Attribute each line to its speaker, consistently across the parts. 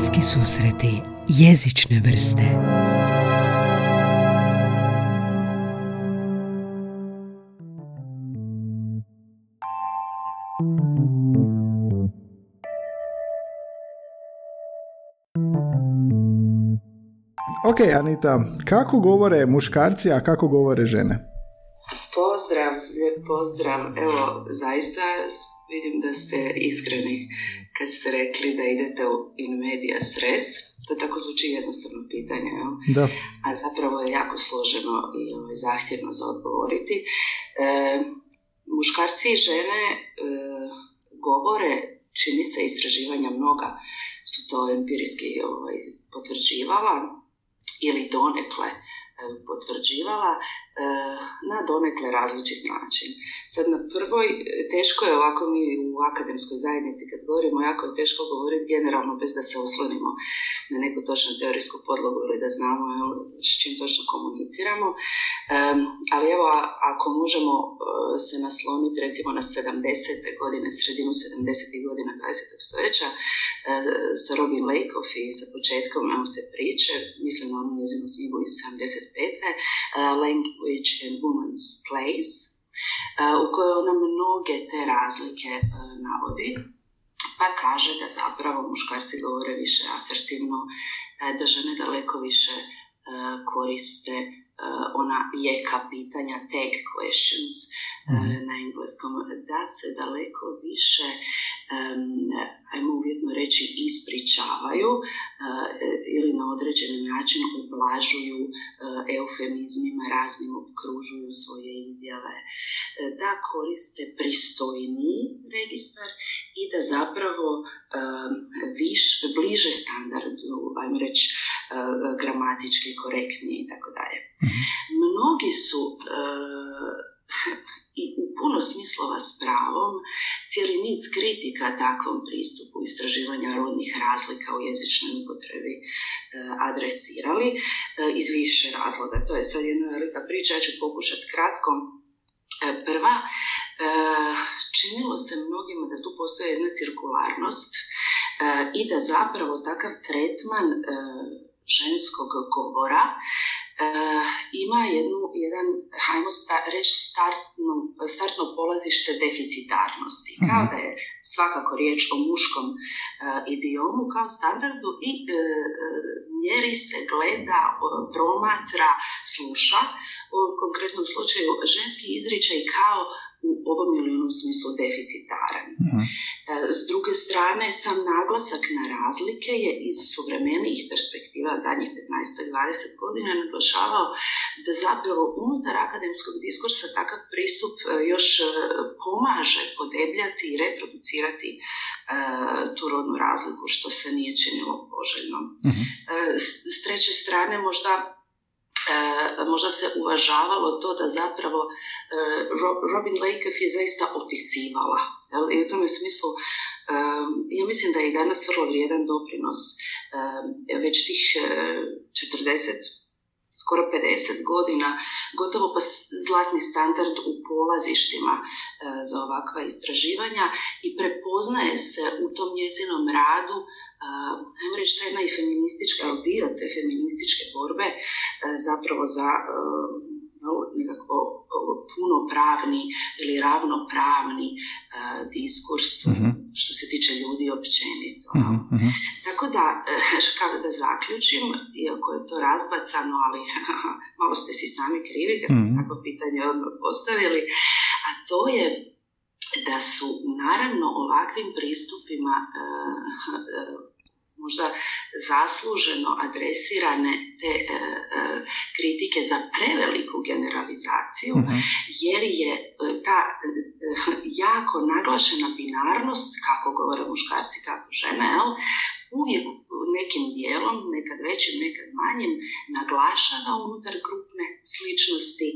Speaker 1: Bliski susreti jezične vrste
Speaker 2: Ok, Anita, kako govore muškarci, a kako govore žene?
Speaker 3: Pozdrav, lijep pozdrav. Evo, zaista vidim da ste iskreni kad ste rekli da idete u in media stres. To tako zvuči jednostavno pitanje, jel?
Speaker 2: Da.
Speaker 3: a zapravo je jako složeno i ovaj, zahtjevno za odgovoriti. E, muškarci i žene e, govore, čini se istraživanja mnoga, su to empirijski ovaj, potvrđivala, ili donekle e, potvrđivala na donekle različit način. Sad na prvoj, teško je ovako mi u akademskoj zajednici kad govorimo, jako je teško govoriti generalno bez da se oslonimo na neku točnu teorijsku podlogu ili da znamo s čim točno komuniciramo. ali evo, ako možemo e, se nasloniti recimo na 70. godine, sredinu 70. godina 20. stoljeća, sa Robin Lakeoff i sa početkom te priče, mislim na njezinu knjigu iz 75. Language and Woman's Place, u kojoj ona mnoge te razlike navodi, pa kaže da zapravo muškarci govore više asertivno, da žene daleko više koriste ona jeka pitanja, tag questions mhm. na engleskom, da se daleko više ajmo uvjetno reći, ispričavaju uh, ili na određeni način ublažuju uh, eufemizmima, raznim okružuju svoje izjave, uh, da koriste pristojniji registar i da zapravo um, viš, bliže standardu, ajmo reći, gramatički korektniji i tako dalje. Mhm. Mnogi su i u puno smislova s pravom cijeli niz kritika takvom pristupu istraživanja rodnih razlika u jezičnoj upotrebi e, adresirali e, iz više razloga. To je sad jedna velika priča, ja ću pokušati kratko. E, prva, činilo se mnogima da tu postoji jedna cirkularnost i da zapravo takav tretman ženskog govora ima jednu, jedan, hajmo sta, reći, startno, startno polazište deficitarnosti. mm Kao da je svakako riječ o muškom uh, idiomu kao standardu i uh, mjeri se, gleda, promatra, sluša. U konkretnom slučaju ženski izričaj kao u ovom ili onom smislu deficitaran. Mhm. E, s druge strane, sam naglasak na razlike je iz suvremenijih perspektiva zadnjih 15-20 godina naglašavao da zapravo unutar akademskog diskursa takav pristup e, još e, pomaže podebljati i reproducirati tu rodnu razliku, što se nije činilo poželjno. Mhm. S treće strane, možda možda se uvažavalo to da zapravo e, Robin Lakeoff je zaista opisivala. I u tome smislu e, ja mislim da je danas vrlo vrijedan doprinos već tih 40 skoro 50 godina, gotovo pa zlatni standard u polazištima za ovakva istraživanja i prepoznaje se u tom njezinom radu ajmo reći, ta jedna i feministička, dio te feminističke borbe e, zapravo za e, nekako punopravni ili ravnopravni e, diskurs mhm. što se tiče ljudi općenito. Mhm. Tako da, kako da zaključim, iako je to razbacano, ali malo ste si sami krivi kad ste tako pitanje odmah postavili, a to je da su naravno ovakvim pristupima možda zasluženo adresirane te e, e, kritike za preveliku generalizaciju, mhm. jer je e, ta jako naglašena binarnost, kako govore muškarci, kako žene, jel, uvijek nekim dijelom, nekad većim, nekad manjim, naglašava unutar grupne sličnosti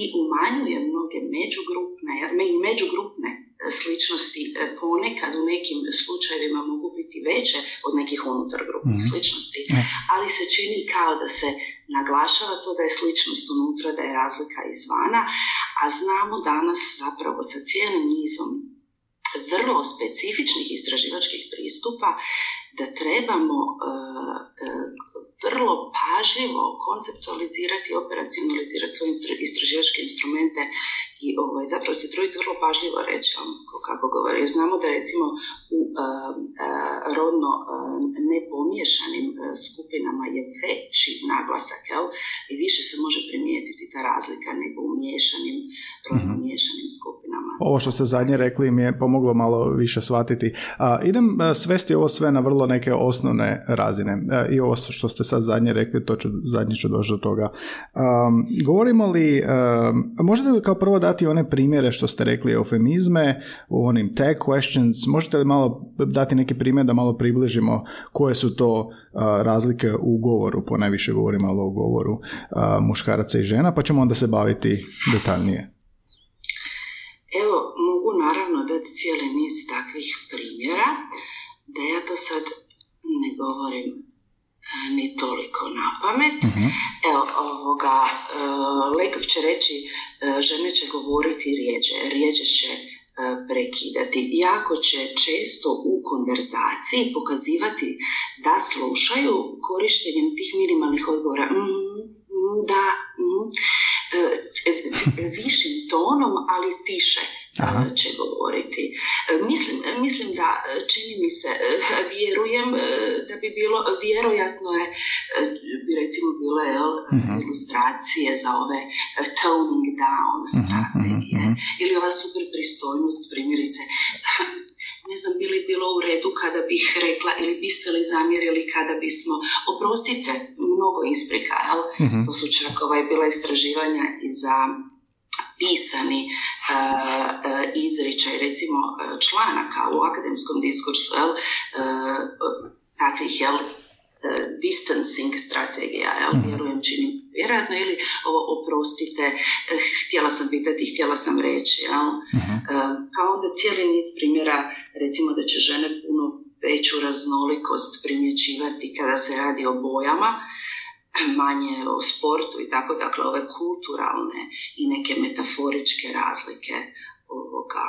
Speaker 3: i umanjuje mnoge međugrupne, i međugrupne sličnosti e, ponekad u nekim slučajevima mogu biti veće od nekih unutar grupnih mm sličnosti, ali se čini kao da se naglašava to da je sličnost unutra, da je razlika izvana, a znamo danas zapravo sa cijelim nizom vrlo specifičnih istraživačkih pristupa da trebamo vrlo pažljivo konceptualizirati i operacionalizirati svoje istraživačke instrumente i ovaj, zapravo se truditi vrlo pažljivo reći kako govori. Znamo da recimo u uh, rodno uh, nepomiješanim skupinama je veći naglasak jel? i više se može primijetiti ta razlika nego u miješanim, rodno mhm. miješanim skupinama.
Speaker 2: Ovo što ste zadnje rekli mi je pomoglo malo više shvatiti. Idem svesti ovo sve na vrlo neke osnovne razine. I ovo što ste sad zadnje rekli, to ću, zadnje ću doći do toga. Um, govorimo li, um, možete li kao prvo dati one primjere što ste rekli eufemizme, u onim tag questions, možete li malo dati neki primjer da malo približimo koje su to razlike u govoru, po najviše govorimo o govoru muškaraca i žena, pa ćemo onda se baviti detaljnije.
Speaker 3: Evo, mogu naravno dati cijeli niz takvih primjera, da ja to sad ne govorim ni toliko na pamet. uh Evo, ovoga, uh, Lekov će reći, uh, žene će govoriti rijeđe, rijeđe će uh, prekidati. Jako će često u konverzaciji pokazivati da slušaju korištenjem tih minimalnih odgovora. Mm, mm da, mm, višim tonom, ali tiše Aha. će govoriti. E, mislim, mislim da e, čini mi se, e, vjerujem da bi bilo, vjerojatno je, bi recimo bile jel, uh ilustracije za ove toning down mhm, strategije uh ili ova super pristojnost primjerice. Ne znam, bi li bilo u redu kada bih rekla ili biste li zamjerili kada bismo, oprostite, mnogo isprika, jel? uh To su čak ovaj, bila istraživanja i za pisani uh, uh, izričaj recimo uh, članaka u akademskom diskursu jel, takvih jel, distancing strategija, jel, mhm. vjerujem činim vjerojatno ili ovo oprostite, htjela sam pitati, htjela sam reći, jel? Uh-huh. Pa onda cijeli niz primjera, recimo da će žene puno veću raznolikost primjećivati kada se radi o bojama, manje o sportu i tako, dakle ove kulturalne i neke metaforičke razlike ovoga,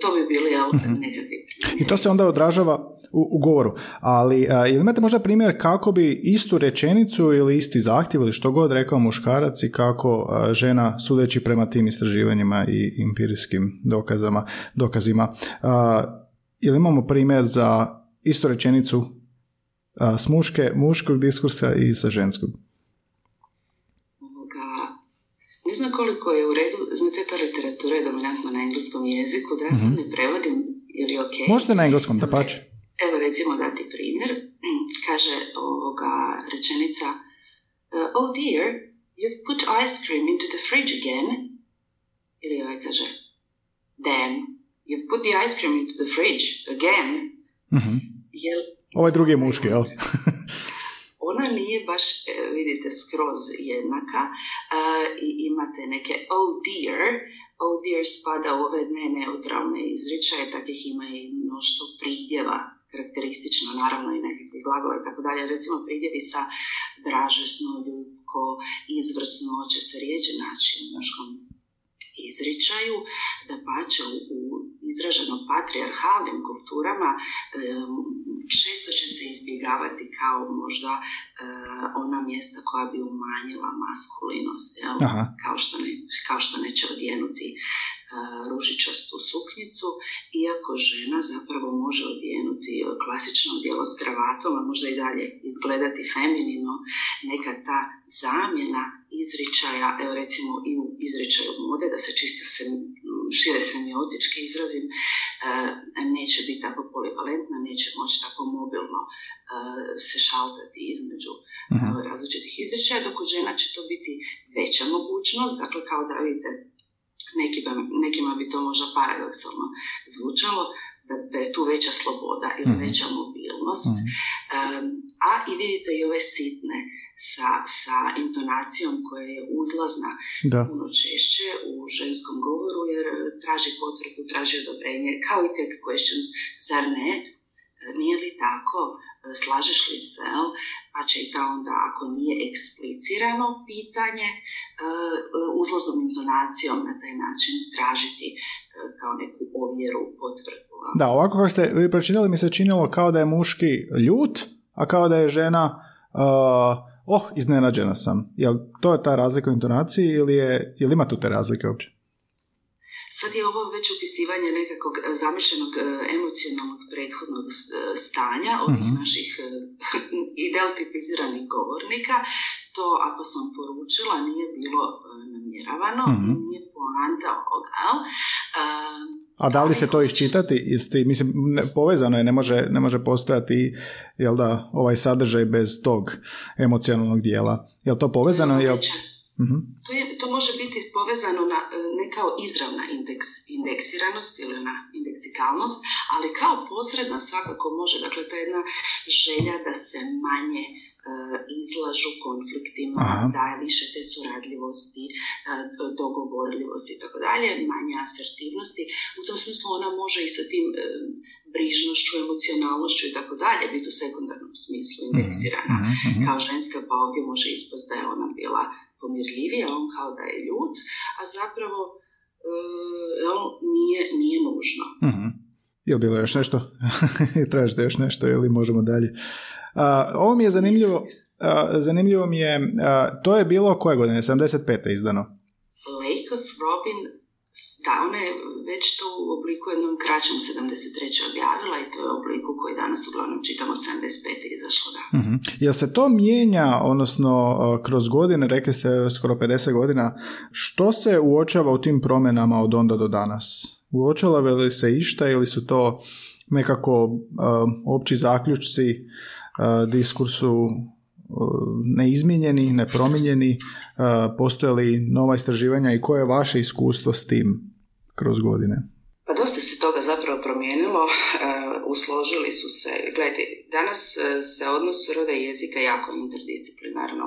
Speaker 3: to bi bili mhm. nekakvi
Speaker 2: I to se onda odražava u, u govoru. Ali ili imate možda primjer kako bi istu rečenicu ili isti zahtjev ili što god rekao muškarac i kako žena sudeći prema tim istraživanjima i empirijskim dokazama, dokazima. ili imamo primjer za istu rečenicu a, s muške, muškog diskursa i sa ženskog?
Speaker 3: Ne znam koliko je u redu, znate, ta literatura je dominantna na engleskom jeziku, da ja mm ne prevodim, ili ok?
Speaker 2: Možete na engleskom, da pače.
Speaker 3: Evo recimo dati primjer, kaže ovoga rečenica Oh dear, you've put ice cream into the fridge again. Ili ovaj kaže Damn, you've put the ice cream into the fridge again.
Speaker 2: Mm-hmm. Jel, Ovaj drugi je muški, jel?
Speaker 3: Ona nije baš, e, vidite, skroz jednaka i imate neke oh dear, oh dear spada u ove ne neutralne izričaje, takvih ima i mnoštvo pridjeva karakteristično, naravno i nekakvi glagovi i tako dalje. Recimo pridjevi sa dražesno, ljubko, izvrsno će se rijeđe naći u muškom izričaju, da pače u, izraženo patriarhalnim kulturama često će se izbjegavati kao možda e, ona mjesta koja bi umanjila maskulinost, jel? Kao, što ne, kao što neće odjenuti e, ružičastu suknjicu, iako žena zapravo može odjenuti klasično djelo s kravatom, a možda i dalje izgledati feminino, neka ta zamjena izričaja, evo recimo i u izričaju mode, da se čisto se, šire semiotički izrazim, e, neće biti tako polivalentna, neće moći tako mobilno e, se šaltati između uh različitih izričaja, dok u žena će to biti veća mogućnost, dakle kao da vidite, nekima, nekima bi to možda paradoksalno zvučalo, da, je tu veća sloboda ili mhm. veća mobilnost. Um, a i vidite i ove sitne sa, sa intonacijom koja je uzlazna da. puno češće u ženskom govoru jer traži potvrdu, traži odobrenje, kao i take questions, zar ne? Nije li tako? Slažeš li se? Pa će i ta onda, ako nije eksplicirano pitanje, uzlaznom intonacijom na taj način tražiti kao neku ovjeru, potvrdu.
Speaker 2: Da, ovako kako ste vi pročitali mi se činilo kao da je muški ljut, a kao da je žena uh, oh, iznenađena sam. Jel to je ta razlika u intonaciji ili, je, jel ima tu te razlike uopće?
Speaker 3: Sad je ovo već upisivanje nekakvog e, zamišljenog e, emocionalnog prethodnog e, stanja ovih mm naših idealtipiziranih govornika. To, ako sam poručila, nije bilo namjeravano, mm nije poanta ovoga.
Speaker 2: A da li se to iščitati? Isti, mislim, povezano je, ne može, ne može postojati jel da, ovaj sadržaj bez tog emocionalnog dijela. Je li to povezano? Jel...
Speaker 3: Mhm. To, je, to može biti povezano na, ne kao izravna indeks, indeksiranost ili na indeksikalnost, ali kao posredna svakako može. Dakle, to je jedna želja da se manje uh, izlažu konfliktima, da je više te suradljivosti, uh, dogovorljivosti i tako dalje, manje asertivnosti. U tom smislu ona može i sa tim uh, brižnošću, emocionalnošću i tako dalje biti u sekundarnom smislu mhm. indeksirana mm-hmm. kao ženska, pa ovdje može ispast da je ona bila pomirljiviji, on kao da je ljud, a zapravo uh, nije, nije nužno.
Speaker 2: Uh-huh. Je li bilo još nešto? Tražite još nešto ili možemo dalje? Uh, ovo mi je zanimljivo, uh, zanimljivo mi je, uh, to je bilo koje godine? 75. izdano?
Speaker 3: Da, ona je već to u obliku jednom kraćem 73. objavila i to je obliku koji danas uglavnom čitamo 75. izašlo, da.
Speaker 2: Uh-huh. Jel se to mijenja, odnosno kroz godine, rekli ste skoro 50 godina, što se uočava u tim promjenama od onda do danas? Uočava li se išta ili su to nekako uh, opći zaključci uh, diskursu neizmijenjeni, nepromijenjeni, postoje li nova istraživanja i koje je vaše iskustvo s tim kroz godine?
Speaker 3: Pa dosta se toga zapravo promijenilo, e, usložili su se, gledajte, danas e, se odnos roda i jezika jako interdisciplinarno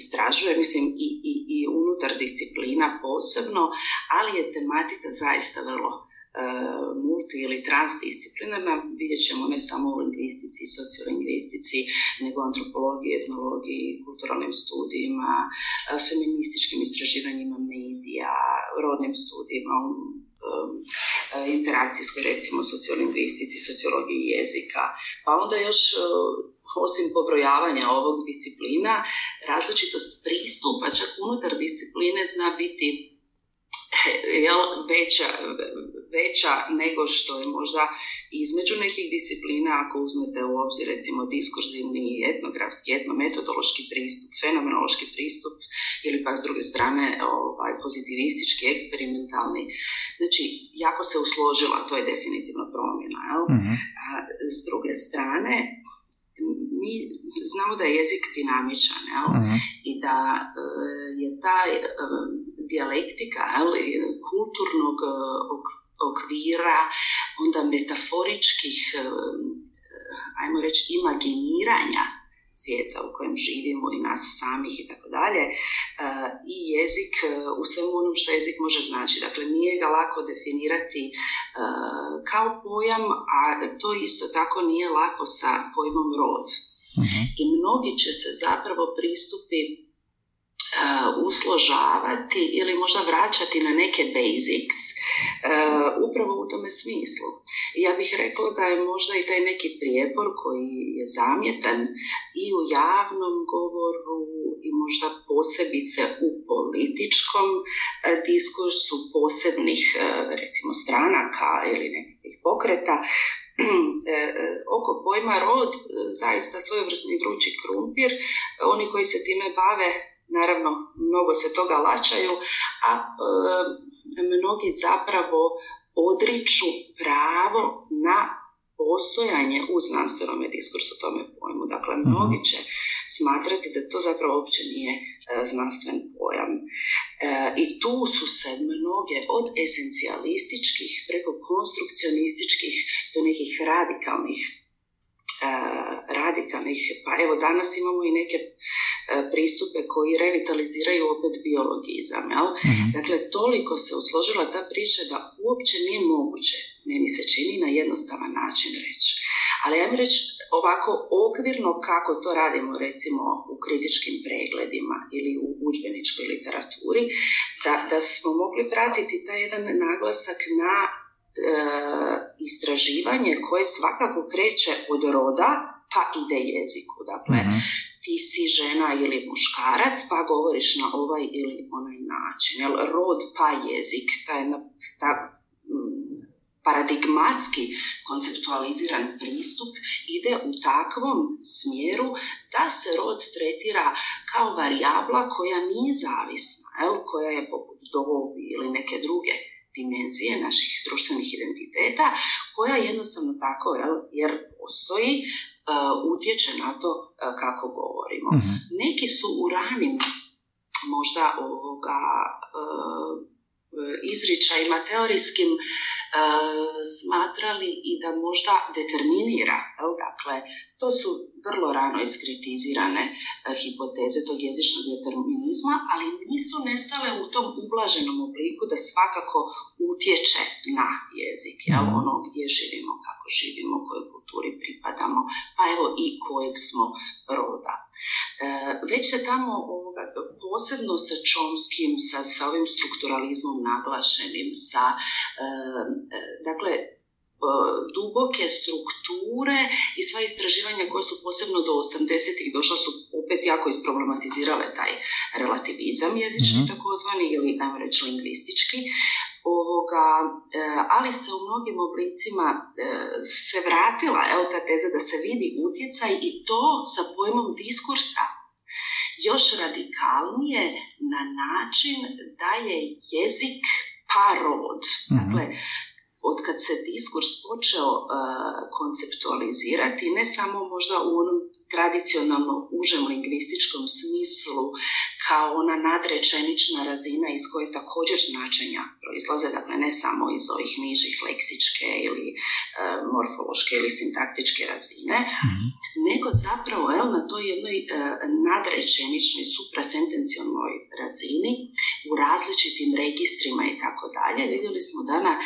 Speaker 3: istražuje, mislim i, i, i unutar disciplina posebno, ali je tematika zaista vrlo E, multi ili transdisciplinarna, vidjet ćemo ne samo u lingvistici, sociolingvistici, nego antropologiji, etnologiji, kulturalnim studijima, feminističkim istraživanjima medija, rodnim studijima, interakcijskoj recimo sociolingvistici, sociologiji jezika, pa onda još osim pobrojavanja ovog disciplina, različitost pristupa čak unutar discipline zna biti jel, veća, veća nego što je možda između nekih disciplina, ako uzmete u obzir recimo diskurzivni, etnografski, etnometodološki pristup, fenomenološki pristup ili pak s druge strane ovaj, pozitivistički, eksperimentalni. Znači, jako se usložila, to je definitivno promjena. Jel? Mhm. A, s druge strane, mi znamo da je jezik dinamičan jel? Mhm. i da e, je taj e, dijalektika ali, kulturnog e, okvira, onda metaforičkih, e, ajmo reći, imaginiranja svijeta u kojem živimo i nas samih i tako dalje e, i jezik u svemu onom što jezik može znači. Dakle, nije ga lako definirati kao pojam, a to isto tako nije lako sa pojmom rod. Mhm. I mnogi će se zapravo pristupi usložavati ili možda vraćati na neke basics tome smislu. Ja bih rekla da je možda i taj neki prijepor koji je zamjetan i u javnom govoru i možda posebice u političkom diskursu posebnih recimo stranaka ili nekakvih pokreta oko pojma rod zaista svojevrsni vrući krumpir. Oni koji se time bave naravno mnogo se toga lačaju, a e, mnogi zapravo odriču pravo na postojanje u znanstvenom diskursu tome pojmu. Dakle, mhm. mnogi će smatrati da to zapravo uopće nije e, znanstven pojam. E, I tu su se mnoge od esencijalističkih preko konstrukcionističkih do nekih radikalnih radikalnih, pa evo danas imamo i neke pristupe koji revitaliziraju opet biologizam. Jel? Mhm. Dakle, toliko se usložila ta priča da uopće nije moguće, meni se čini, na jednostavan način reći. Ali ja reći, ovako okvirno kako to radimo recimo u kritičkim pregledima ili u udžbeničkoj literaturi, da, da smo mogli pratiti taj jedan naglasak na e, istraživanje koje svakako kreće od roda pa ide jeziku. Dakle, uh ti si žena ili muškarac pa govoriš na ovaj ili onaj način. Jel, rod pa jezik, ta, ta paradigmatski konceptualiziran pristup ide u takvom smjeru da se rod tretira kao varijabla koja nije zavisna, jel, koja je poput dobi ili neke druge dimenzije naših društvenih identiteta, koja jednostavno tako, jel, jer postoji, uh, utječe na to uh, kako govorimo. Mhm. Neki su u ranim možda ovoga uh, izričajima teorijskim smatrali i da možda determinira. Dakle, to su vrlo rano iskritizirane hipoteze tog jezičnog determinizma, ali nisu nestale u tom ublaženom obliku da svakako utječe na jezik, jel? Mhm. ono gdje živimo, kako živimo, kojoj kulturi pripadamo, pa evo i kojeg smo roda. E, već se tamo ovoga, posebno sa Čomskim, sa, sa ovim strukturalizmom naglašenim, sa, e, e, dakle, duboke strukture i sva istraživanja koja su posebno do 80-ih došla su opet jako isproblematizirale taj relativizam jezični mm-hmm. takozvani ili ajmo reći lingvistički ovoga, e, ali se u mnogim oblicima e, se vratila evo, ta teza da se vidi utjecaj i to sa pojmom diskursa još radikalnije na način da je jezik parod. mm Dakle, kad se diskurs počeo uh, konceptualizirati, ne samo možda u onom tradicionalno užem lingvističkom smislu kao ona nadrečenična razina iz koje također značenja proizlaze, dakle ne samo iz ovih nižih leksičke ili e, morfološke ili sintaktičke razine, mm nego zapravo evo, na toj jednoj uh, nadrečeničnoj suprasentencionalnoj razini u različitim registrima i tako dalje, vidjeli smo da na uh,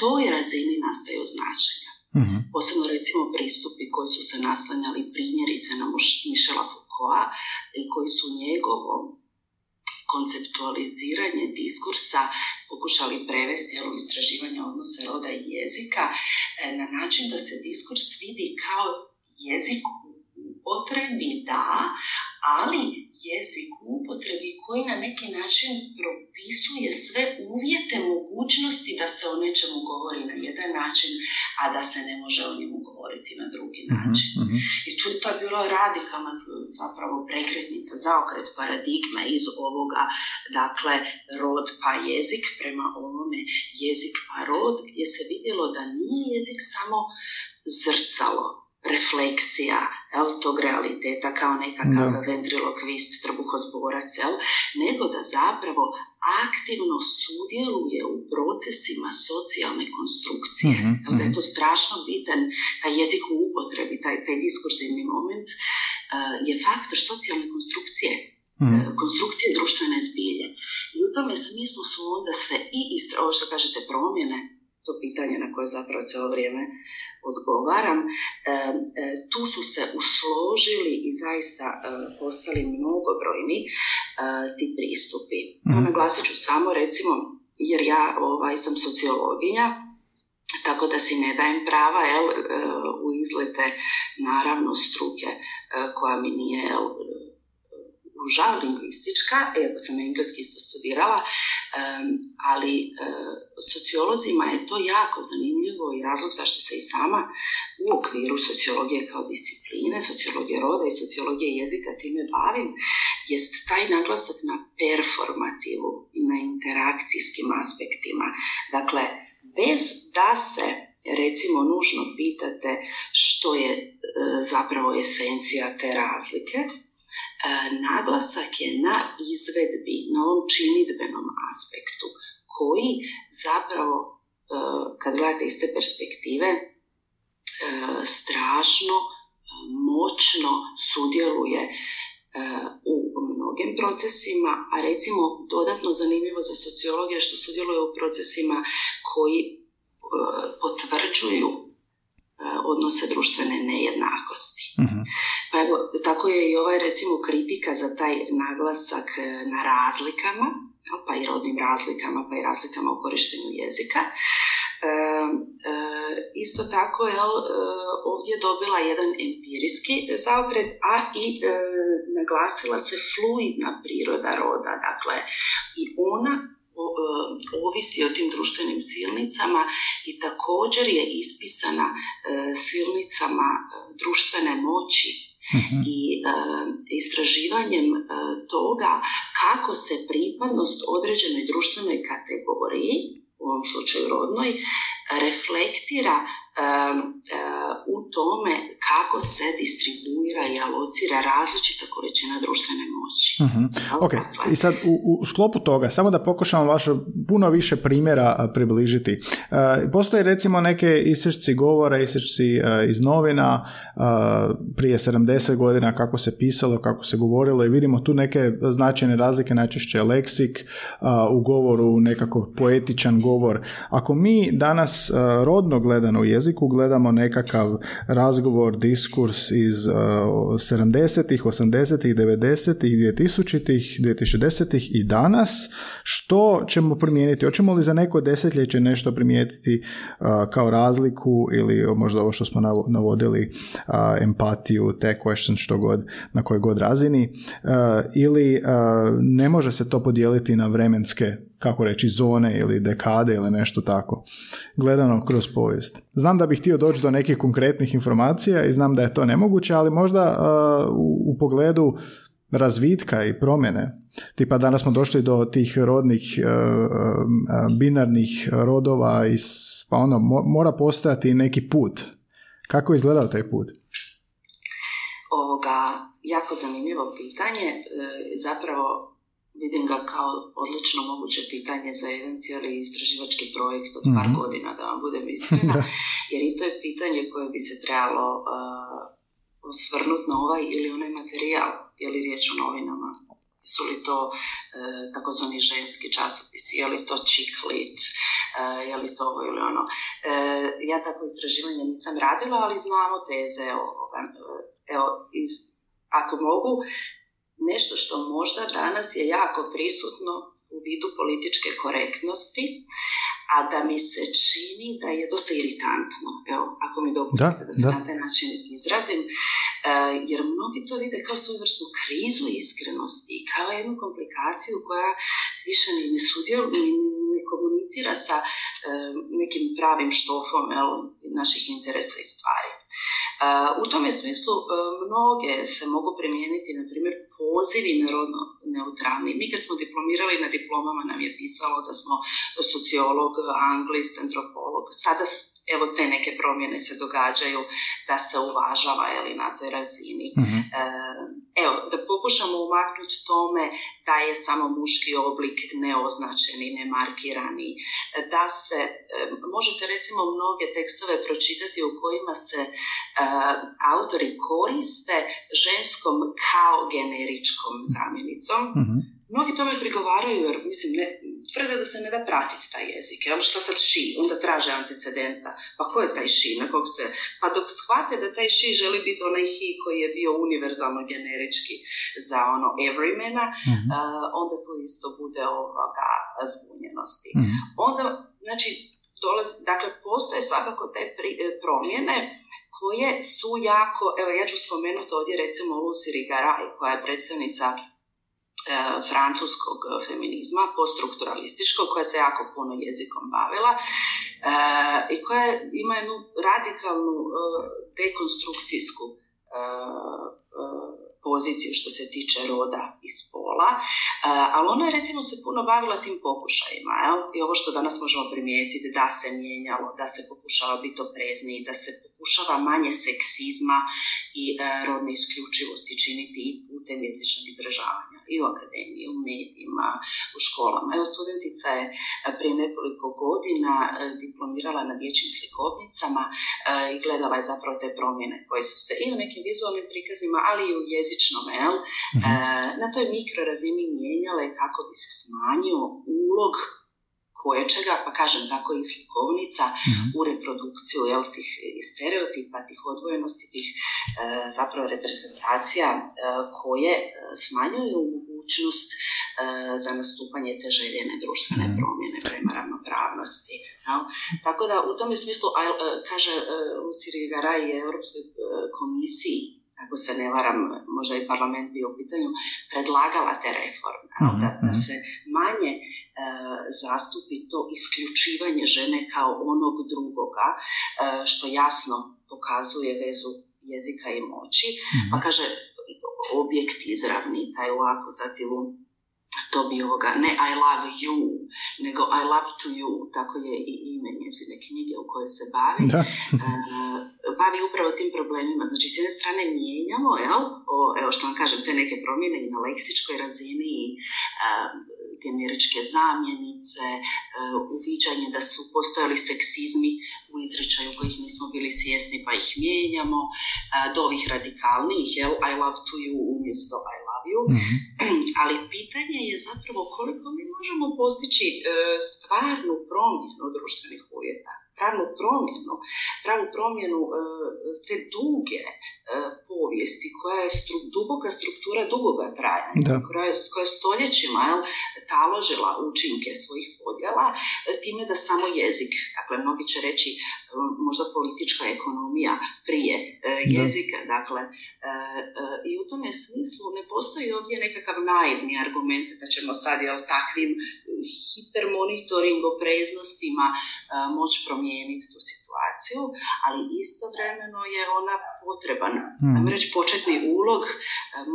Speaker 3: toj razini nastaju značenja. Mm-hmm. Posebno recimo pristupi koji su se naslanjali primjerice na Michela Foucaulta i koji su njegovo konceptualiziranje diskursa pokušali prevesti u istraživanje odnose roda i jezika e, na način da se diskurs vidi kao jezik u potrebi da, ali jezik u upotrebi koji na neki način propisuje sve uvjete mogućnosti da se o nečemu govori na jedan način, a da se ne može o njemu govoriti na drugi mhm, način. Mm-hmm. I tu je to bilo radikalna zapravo prekretnica, zaokret paradigma iz ovoga, dakle, rod pa jezik prema ovome jezik pa rod, gdje se vidjelo da nije jezik samo zrcalo refleksija jel, tog realiteta kao nekakav no. ventriloquist, trbuhozborac, jel, nego da zapravo aktivno sudjeluje u procesima socijalne konstrukcije. Mm-hmm, jel, da je mhm. to strašno bitan, taj jezik u upotrebi, taj, taj diskurzivni moment, uh, je faktor socijalne konstrukcije, mm-hmm. konstrukcije društvene zbilje. I u tome smislu su onda se i istra, ovo što kažete promjene, to pitanje na koje zapravo cijelo vrijeme odgovaram, e, e, tu su se usložili i zaista e, postali mnogobrojni ti pristupi. Mm. Naglasit ću samo recimo, jer ja ovaj, sam sociologinja, tako da si ne dajem prava jel, u izlete naravno struke koja mi nije jel, uža lingvistička, iako sam engleski isto studirala, ali sociolozima je to jako zanimljivo i razlog zašto se i sama u okviru sociologije kao discipline, sociologije roda i sociologije jezika time bavim, jest taj naglasak na performativu i na interakcijskim aspektima. Dakle, bez da se recimo nužno pitate što je e, zapravo esencija te razlike, e, naglasak je na izvedbi, na ovom činidbenom aspektu koji zapravo, e, kad gledate iz te perspektive, e, strašno, e, moćno sudjeluje u mnogim procesima, a recimo dodatno zanimljivo za sociologiju što sudjeluje u procesima koji potvrđuju odnose društvene nejednakosti.
Speaker 2: Mhm.
Speaker 3: Pa evo, tako je i ovaj recimo kritika za taj naglasak e, na razlikama, pa i rodnim razlikama, pa i razlikama u korištenju jezika. E, isto tako je ovdje dobila jedan empirijski zaokret, a i naglasila se fluidna priroda roda, dakle i ona ovisi o tim društvenim silnicama i također je ispisana silnicama društvene moći
Speaker 2: Mhm.
Speaker 3: i istraživanjem toga kako se pripadnost određenoj društvenoj kategoriji, u ovom slučaju rodnoj, reflektira u tome kako se distribuira i alocira različita količina društvene moći.
Speaker 2: Mhm. Ok, i sad u, u sklopu toga, samo da pokušamo vaše puno više primjera približiti. E, postoje recimo neke isječci govora, isječci e, iz novina e, prije 70 godina kako se pisalo, kako se govorilo i vidimo tu neke značajne razlike, najčešće leksik u govoru, nekako poetičan govor. Ako mi danas rodno gledano u jeziku gledamo nekakav razgovor, diskurs iz 70-ih, 80-ih, 90-ih, 2000-ih, 2010-ih i danas, što ćemo primijeniti? Hoćemo li za neko desetljeće nešto primijetiti kao razliku ili možda ovo što smo navodili empatiju, te question, što god, na kojoj god razini, ili ne može se to podijeliti na vremenske kako reći, zone ili dekade ili nešto tako, gledano kroz povijest. Znam da bih htio doći do nekih konkretnih informacija i znam da je to nemoguće, ali možda u, pogledu razvitka i promjene. Tipa danas smo došli do tih rodnih binarnih rodova i pa ono, mora postojati neki put. Kako je izgledao taj put?
Speaker 3: Ovoga, jako zanimljivo pitanje. E, zapravo vidim ga kao odlično moguće pitanje za jedan cijeli istraživački projekt od par mhm. godina, da vam budem iskrena, jer i to je pitanje koje bi se trebalo uh, osvrnuti na ovaj ili onaj materijal, je li riječ o novinama, su li to uh, takozvani ženski časopisi, je li to čiklit, uh, je li to ovo ili ono. Uh, ja tako istraživanje nisam radila, ali znamo teze ovoga. Evo, iz, ako mogu, nešto što možda danas je jako prisutno u vidu političke korektnosti, a da mi se čini da je dosta iritantno, evo, ako mi dopustite da, da se na taj način izrazim, e, jer mnogi to vide kao svoju vrstu krizu iskrenosti, kao jednu komplikaciju koja više ni ne sudjeluje, ne komunicira sa e, nekim pravim štofom naših interesa i stvari. E, u tome smislu mnoge se mogu primijeniti, na primjer, pozivi narodno neutralni. Mi kad smo diplomirali na diplomama nam je pisalo da smo sociolog, anglist, antropolog. Sada evo te neke promjene se događaju da se uvažava ili na toj razini.
Speaker 2: Mhm.
Speaker 3: E, evo, da pokušamo umaknuti tome da je samo muški oblik neoznačeni, nemarkirani, da se, e, možete recimo mnoge tekstove pročitati u kojima se e, autori koriste ženskom kao generičkom zamjenicom.
Speaker 2: Mhm.
Speaker 3: Mnogi tome prigovaraju jer, mislim, ne, tvrde da se ne da pratiti taj jezik. Jel? Šta sad ši? Onda traže antecedenta. Pa ko je taj ši? Na kog se... Pa dok shvate da taj ši želi biti onaj hi koji je bio univerzalno generički za ono everymana,
Speaker 2: mm
Speaker 3: onda tu isto bude ovoga zbunjenosti.
Speaker 2: mm
Speaker 3: Onda, znači, dolazi, dakle, postoje svakako te pri, e, promjene koje su jako, evo ja ću spomenuti ovdje recimo Lucy Rigaray koja je predstavnica francuskog feminizma, poststrukturalističkog, koja se jako puno jezikom bavila e, i koja ima jednu radikalnu e, dekonstrukcijsku poziciju što se tiče roda i spola, ali ona je recimo se puno bavila tim pokušajima jel? i ovo što danas možemo primijetiti da se mijenjalo, da se pokušava biti oprezniji, da se pokušava manje seksizma i rodne isključivosti činiti i putem jezičnog izražavanja i u akademiji, u medijima, u školama. Evo, studentica je prije nekoliko godina diplomirala na dječjim slikovnicama i gledala je zapravo te promjene koje su se i u nekim vizualnim prikazima, ali i u jezičnom, jel, mhm. na toj mikrorazini mijenjale kako bi se smanjio ulog koječega, pa kažem tako i slikovnica
Speaker 2: Mhm.
Speaker 3: u reprodukciju jel, tih i stereotipa, tih odvojenosti, tih e, zapravo reprezentacija e, koje e, smanjuju mogućnost e, za nastupanje te željene društvene
Speaker 2: Mhm.
Speaker 3: promjene prema ravnopravnosti. jel. Tako da u tom smislu, a, kaže Lucy Rigaray je Europskoj komisiji ako se ne varam, možda i parlament bio u pitanju, predlagala te reforme, jel, da, da
Speaker 2: Mhm,
Speaker 3: se manje zastupi to isključivanje žene kao onog drugoga, e, što jasno pokazuje vezu jezika i moći,
Speaker 2: Mhm.
Speaker 3: pa kaže objekt izravni, taj u akuzativu, to bi ovoga, ne I love you, nego I love to you, tako je i ime njezine knjige u kojoj se bavi.
Speaker 2: Da.
Speaker 3: E, bavi upravo tim problemima. Znači, s jedne strane mijenjamo, jel, o, evo što vam kažem, te neke promjene i na leksičkoj razini i generičke zamjenice, e, uviđanje da su postojali seksizmi u izričaju kojih nismo bili svjesni pa ih mijenjamo, e, do ovih radikalnijih, jel, I love to you umjesto I love you,
Speaker 2: Mhm.
Speaker 3: ali pitanje je zapravo koliko mi možemo postići e, stvarnu promjenu društvenih uvjeta, pravnu promjenu, pravu promjenu e, te duge e, povijesti koja je stru- duboka struktura dugoga trajanja,
Speaker 2: Da.
Speaker 3: koja je, koja je stoljećima jel, taložila učinke svojih podjela e, time da samo jezik, dakle mnogi će reći možda politička ekonomija prije e,
Speaker 2: Da.
Speaker 3: jezika, dakle i u tome smislu ne postoji ovdje nekakav naivni argument da ćemo sad jel, takvim hipermonitoring opreznostima moći promijeniti tu situaciju, ali istovremeno je ona potreban, ajmo reći početni ulog,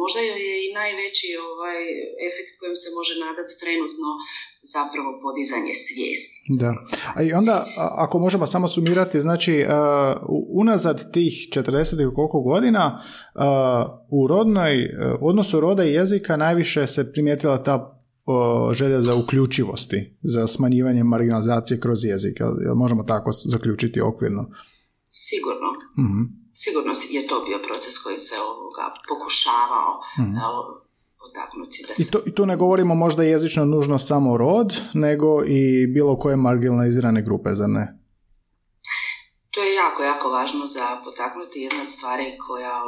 Speaker 3: možda joj je i najveći ovaj efekt kojem se može nadati trenutno zapravo podizanje svijesti.
Speaker 2: Da. A i onda, ako možemo samo sumirati, znači, uh, unazad tih 40 i koliko godina, uh, u rodnoj, uh, odnosu roda i jezika najviše se primijetila ta uh, želja za uključivosti, za smanjivanje marginalizacije kroz jezik. Jel, možemo tako zaključiti okvirno?
Speaker 3: Sigurno,
Speaker 2: Mhm.
Speaker 3: sigurno je to bio proces koji se ovoga pokušavao
Speaker 2: Mhm.
Speaker 3: se
Speaker 2: I, to, I tu ne govorimo možda jezično nužno samo rod, nego i bilo koje marginalizirane grupe, zar ne?
Speaker 3: To je jako, jako važno za potaknuti jedna od stvari koja,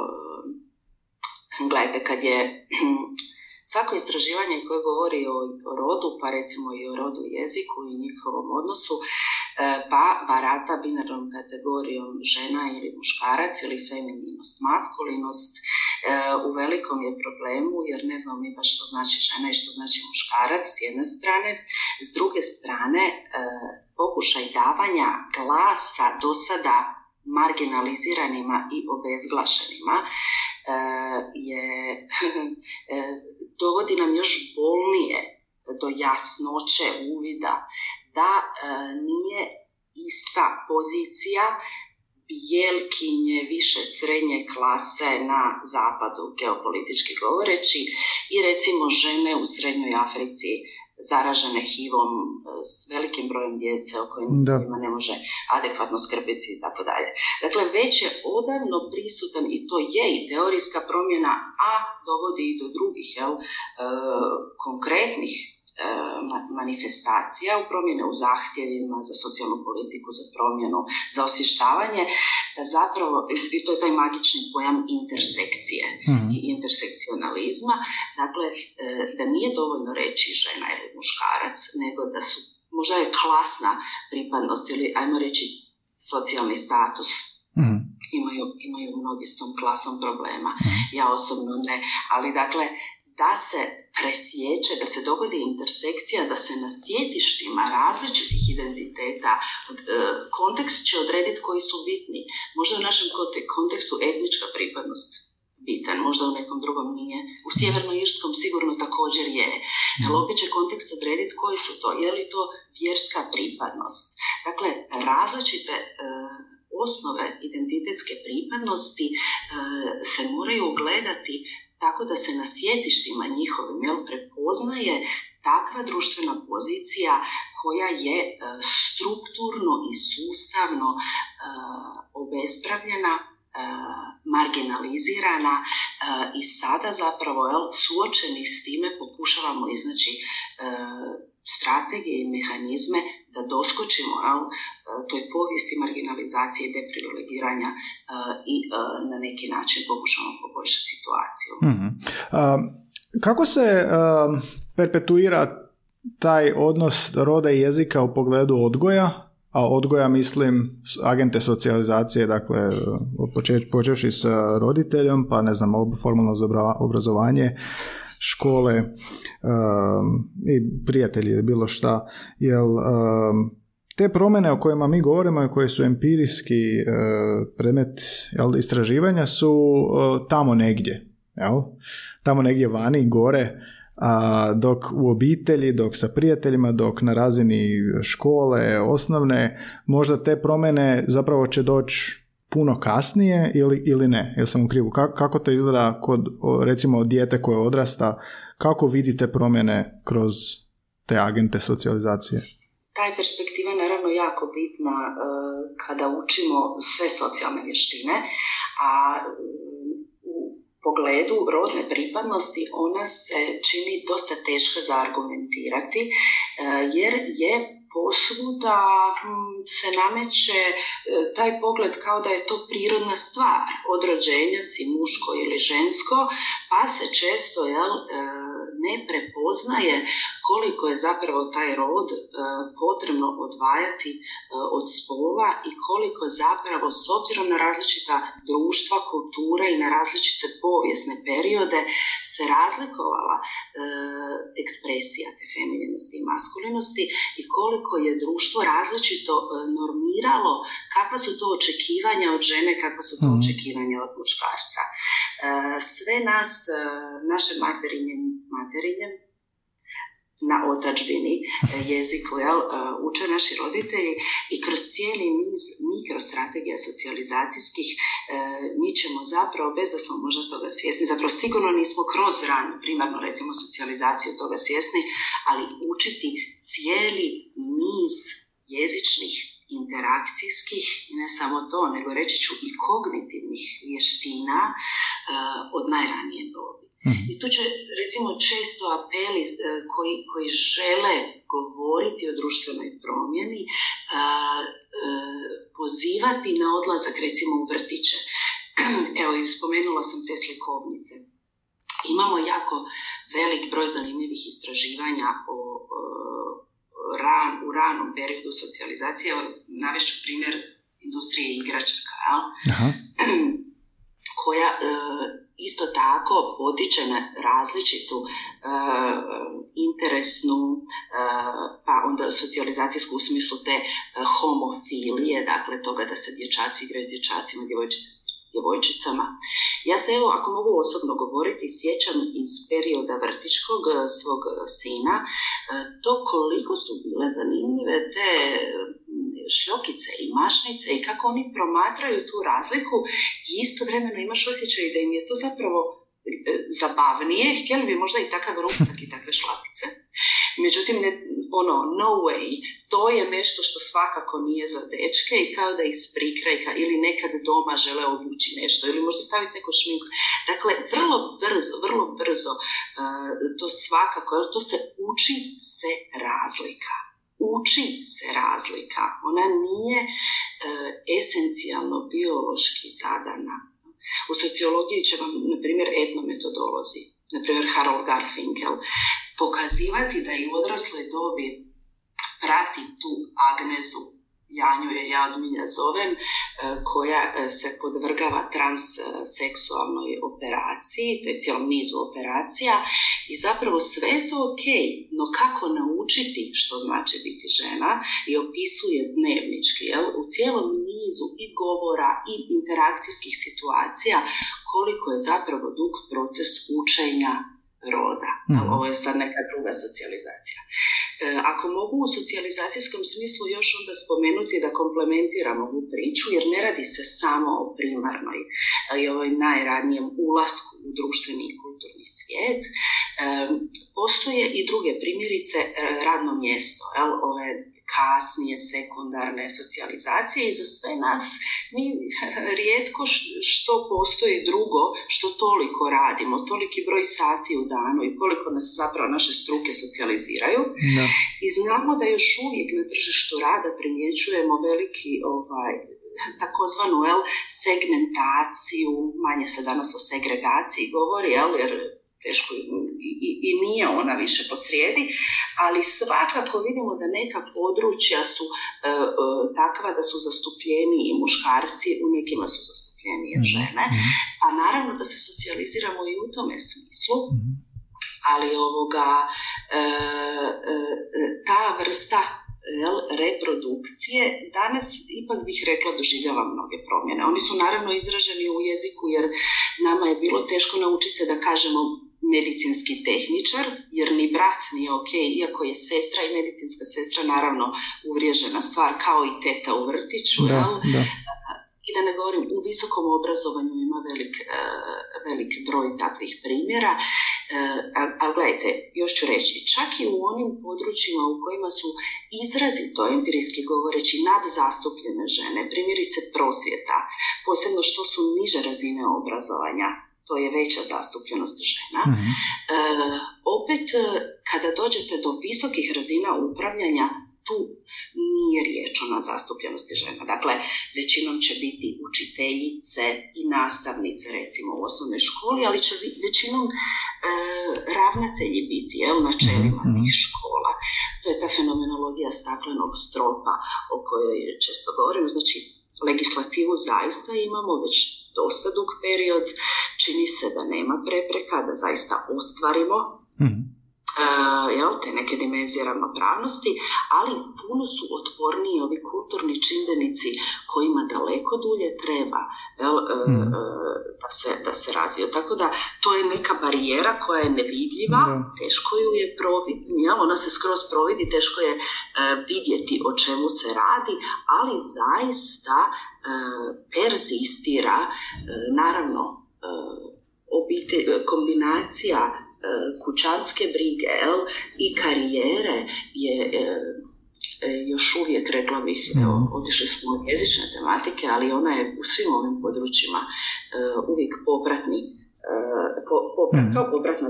Speaker 3: gledajte, kad je svako istraživanje koje govori o, rodu, pa recimo i o rodu jeziku i njihovom odnosu, pa barata binarnom kategorijom žena ili muškarac ili femininost, maskulinost, e, u velikom je problemu jer ne znamo mi baš što znači žena i što znači muškarac s jedne strane, s druge strane e, pokušaj davanja glasa do sada marginaliziranima i obezglašenima e, je e, dovodi nam još bolnije do jasnoće uvida da e, nije ista pozicija bijelkinje više srednje klase na zapadu geopolitički govoreći i recimo žene u srednjoj Africi zaražene HIV-om e, s velikim brojem djece o kojima ne može adekvatno skrbiti i tako dalje. Dakle, već je odavno prisutan i to je i teorijska promjena, a dovodi i do drugih jel, e, konkretnih manifestacija u promjene u zahtjevima za socijalnu politiku, za promjenu, za osvještavanje, da zapravo, i- to je taj magični pojam intersekcije
Speaker 2: Mhm.
Speaker 3: i intersekcionalizma, dakle, e, da nije dovoljno reći žena ili muškarac, nego da su, možda je klasna pripadnost ili, ajmo reći, socijalni status
Speaker 2: Mhm.
Speaker 3: imaju, imaju mnogi s tom klasom problema.
Speaker 2: Mhm.
Speaker 3: Ja osobno ne, ali dakle, da se presjeće, da se dogodi intersekcija, da se na sjecištima različitih identiteta e, kontekst će odrediti koji su bitni. Možda u našem konte- kontekstu etnička pripadnost bitan, možda u nekom drugom nije. U sjeverno-irskom sigurno također je. Ali opet će kontekst odrediti koji su to. Je li to vjerska pripadnost? Dakle, različite e, osnove identitetske pripadnosti e, se moraju gledati tako da se na sjecištima njihovim jel, prepoznaje takva društvena pozicija koja je e, strukturno i sustavno e, obespravljena, e, marginalizirana i sada zapravo jel, suočeni s time pokušavamo iznaći strategije i mehanizme da doskočimo jel, toj povijesti marginalizacije i deprivilegiranja i na neki način pokušamo poboljšati situaciju.
Speaker 2: mm kako se perpetuira taj odnos roda i jezika u pogledu odgoja? A odgoja mislim agente socijalizacije, dakle počevši s roditeljom, pa ne znam, formalno obrazovanje, škole um, i prijatelji bilo šta, jel um, te promjene o kojima mi govorimo i koje su empirijski uh, predmet jel, istraživanja su uh, tamo negdje, jel? tamo negdje vani, gore, a dok u obitelji, dok sa prijateljima, dok na razini škole, osnovne, možda te promjene zapravo će doći puno kasnije ili, ili ne? Jel sam u krivu? Kako, kako to izgleda kod recimo dijete koje odrasta? Kako vidite promjene kroz te agente socijalizacije?
Speaker 3: Ta je perspektiva naravno jako bitna e, kada učimo sve socijalne vještine, a pogledu rodne pripadnosti ona se čini dosta teška za argumentirati e, jer je posvuda hm, se nameće e, taj pogled kao da je to prirodna stvar. Od rođenja si muško ili žensko, pa se često jel, e, ne prepoznaje koliko je zapravo taj rod e, potrebno odvajati od spola i koliko zapravo s obzirom na različita društva, kulture i na različite povijesne periode se razlikovala ekspresija te femininosti i maskulinosti i koliko je društvo različito e, normiralo kakva su to očekivanja od žene, kakva su to mm. očekivanja od muškarca. E, sve nas, e, naše materinje, materinje na otačbini jeziku jel, uče naši roditelji i kroz cijeli niz mikrostrategija socijalizacijskih mi ćemo zapravo, bez da smo možda toga svjesni, zapravo sigurno nismo kroz ranu, primarno recimo socijalizaciju toga svjesni, ali učiti cijeli niz jezičnih interakcijskih, i ne samo to, nego reći ću i kognitivnih vještina od najranije dobi. Mhm. I tu će recimo često apeli uh, koji, koji žele govoriti o društvenoj promjeni pozivati na odlazak recimo u vrtiće. Evo i spomenula sam te slikovnice. Imamo jako velik broj zanimljivih istraživanja o, ran, u ranom periodu socijalizacije. Navešću primjer industrije igračaka, koja e, isto tako potiče na različitu e, interesnu e, pa onda socijalizacijsku u smislu te homofilije, dakle toga da se dječaci igraju s dječacima, djevojčice djevojčicama. Ja se evo, ako mogu osobno govoriti, sjećam iz perioda vrtičkog svog sina to koliko su bile zanimljive te šljokice i mašnice i kako oni promatraju tu razliku i istovremeno imaš osjećaj da im je to zapravo e, zabavnije, htjeli bi možda i takav ruksak i takve šlapice. Međutim, ne, ono, no way, to je nešto što svakako nije za dečke i kao da iz prikrajka ili nekad doma žele obući nešto ili možda staviti neku šminku. Dakle, vrlo brzo, vrlo brzo uh, to svakako, to se uči se razlika uči se razlika. Ona nije e, esencijalno biološki zadana. U sociologiji će vam, na primjer, etnometodolozi, na primjer Harold Garfinkel, pokazivati da i u odrasloj dobi prati tu agnezu Janju je ja od zovem, e, koja e, se podvrgava transseksualnoj operaciji, to je cijelom nizu operacija i zapravo sve je to ok, no kako naučiti što znači biti žena i opisuje dnevnički jel, u cijelom nizu i govora i interakcijskih situacija koliko je zapravo dug proces učenja roda. Mm. Ovo je sad neka druga socijalizacija. E, ako mogu u socijalizacijskom smislu još onda spomenuti da komplementiramo ovu priču, jer ne radi se samo o primarnoj e, i ovoj najranijem ulasku u društveni i kulturni svijet, e, postoje i druge primjerice radno mjesto, jel, ove kasnije sekundarne socijalizacije i za sve nas mi rijetko što postoji drugo što toliko radimo, toliki broj sati u danu i koliko nas zapravo naše struke socijaliziraju. I znamo da još uvijek na tržištu rada primjećujemo veliki ovaj, takozvanu el, segmentaciju, manje se danas o segregaciji govori, jel, jer teško i, i, nije ona više posrijedi, ali svakako vidimo da neka područja su e, e, takva da su zastupljeni i muškarci, u nekima su zastupljeni i mhm, žene, mhm. a naravno da se socijaliziramo i u tome smislu, mhm. ali ovoga, e, ta vrsta jel, reprodukcije danas ipak bih rekla doživljava mnoge promjene. Oni su naravno izraženi u jeziku jer nama je bilo teško naučiti se da kažemo medicinski tehničar, jer ni brat nije ok, iako je sestra i medicinska sestra naravno uvriježena stvar kao i teta u vrtiću, da, Da. I da ne govorim, u visokom obrazovanju ima velik, e, velik broj takvih primjera. Ali e, gledajte, još ću reći, čak i u onim područjima u kojima su izrazito empirijski govoreći nadzastupljene žene, primjerice prosvjeta, posebno što su niže razine obrazovanja, to je veća zastupljenost žena. Mhm. E, opet, e, kada dođete do visokih razina upravljanja, tu nije riječ o nadzastupljenosti žena. Dakle, većinom će biti učiteljice i nastavnice, recimo u osnovnoj školi, ali će većinom e, ravnatelji biti jel, na čelima mhm, tih mhm. škola. To je ta fenomenologija staklenog stropa o kojoj često govorim. Znači, legislativu zaista imamo već dosta dug period, čini se da nema prepreka, da zaista ostvarimo mm jel, te neke dimenzije ravnopravnosti, ali puno su otporniji ovi kulturni čimbenici kojima daleko dulje treba jel, mm. da, se, da se razviju. Tako da to je neka barijera koja je nevidljiva, teško ju je providiti, ona se skroz providi, teško je vidjeti o čemu se radi, ali zaista perzistira, naravno, obite, kombinacija kućanske brige el, i karijere je e, e, još uvijek, rekla bih, evo, otišli smo od jezične tematike, ali ona je u svim ovim područjima e, uvijek popratni po, poprat, mm. kao popratna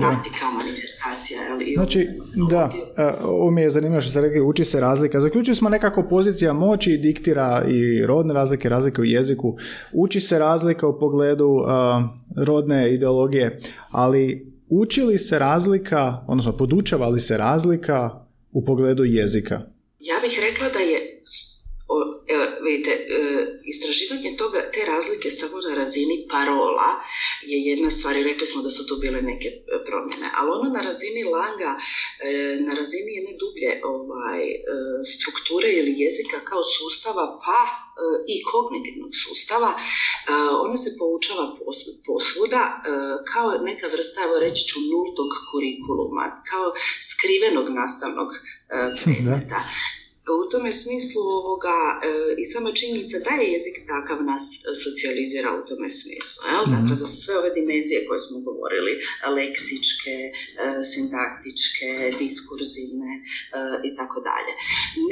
Speaker 3: praktika, manifestacija. Ali
Speaker 2: znači, da, ovo mi je zanimljivo što se rekli, uči se razlika. Zaključili smo nekako pozicija moći diktira i rodne razlike, razlike u jeziku. Uči se razlika u pogledu uh, rodne ideologije, ali uči li se razlika, odnosno podučava li se razlika u pogledu jezika?
Speaker 3: Ja bih rekla da je vidite, e, istraživanje toga, te razlike samo na razini parola je jedna stvar i rekli smo da su tu bile neke e, promjene, ali ono na razini langa, e, na razini jedne dublje ovaj, strukture ili jezika kao sustava, pa i kognitivnog sustava, ona se poučava posvuda kao neka vrsta, evo reći ću, nultog kurikuluma, kao skrivenog nastavnog predmeta. U tome smislu ovoga e, i sama činjenica da je jezik takav nas socijalizira u tome smislu. Jel? mm Dakle, za sve ove dimenzije koje smo govorili, leksičke, e, sintaktičke, diskurzivne e, i tako dalje.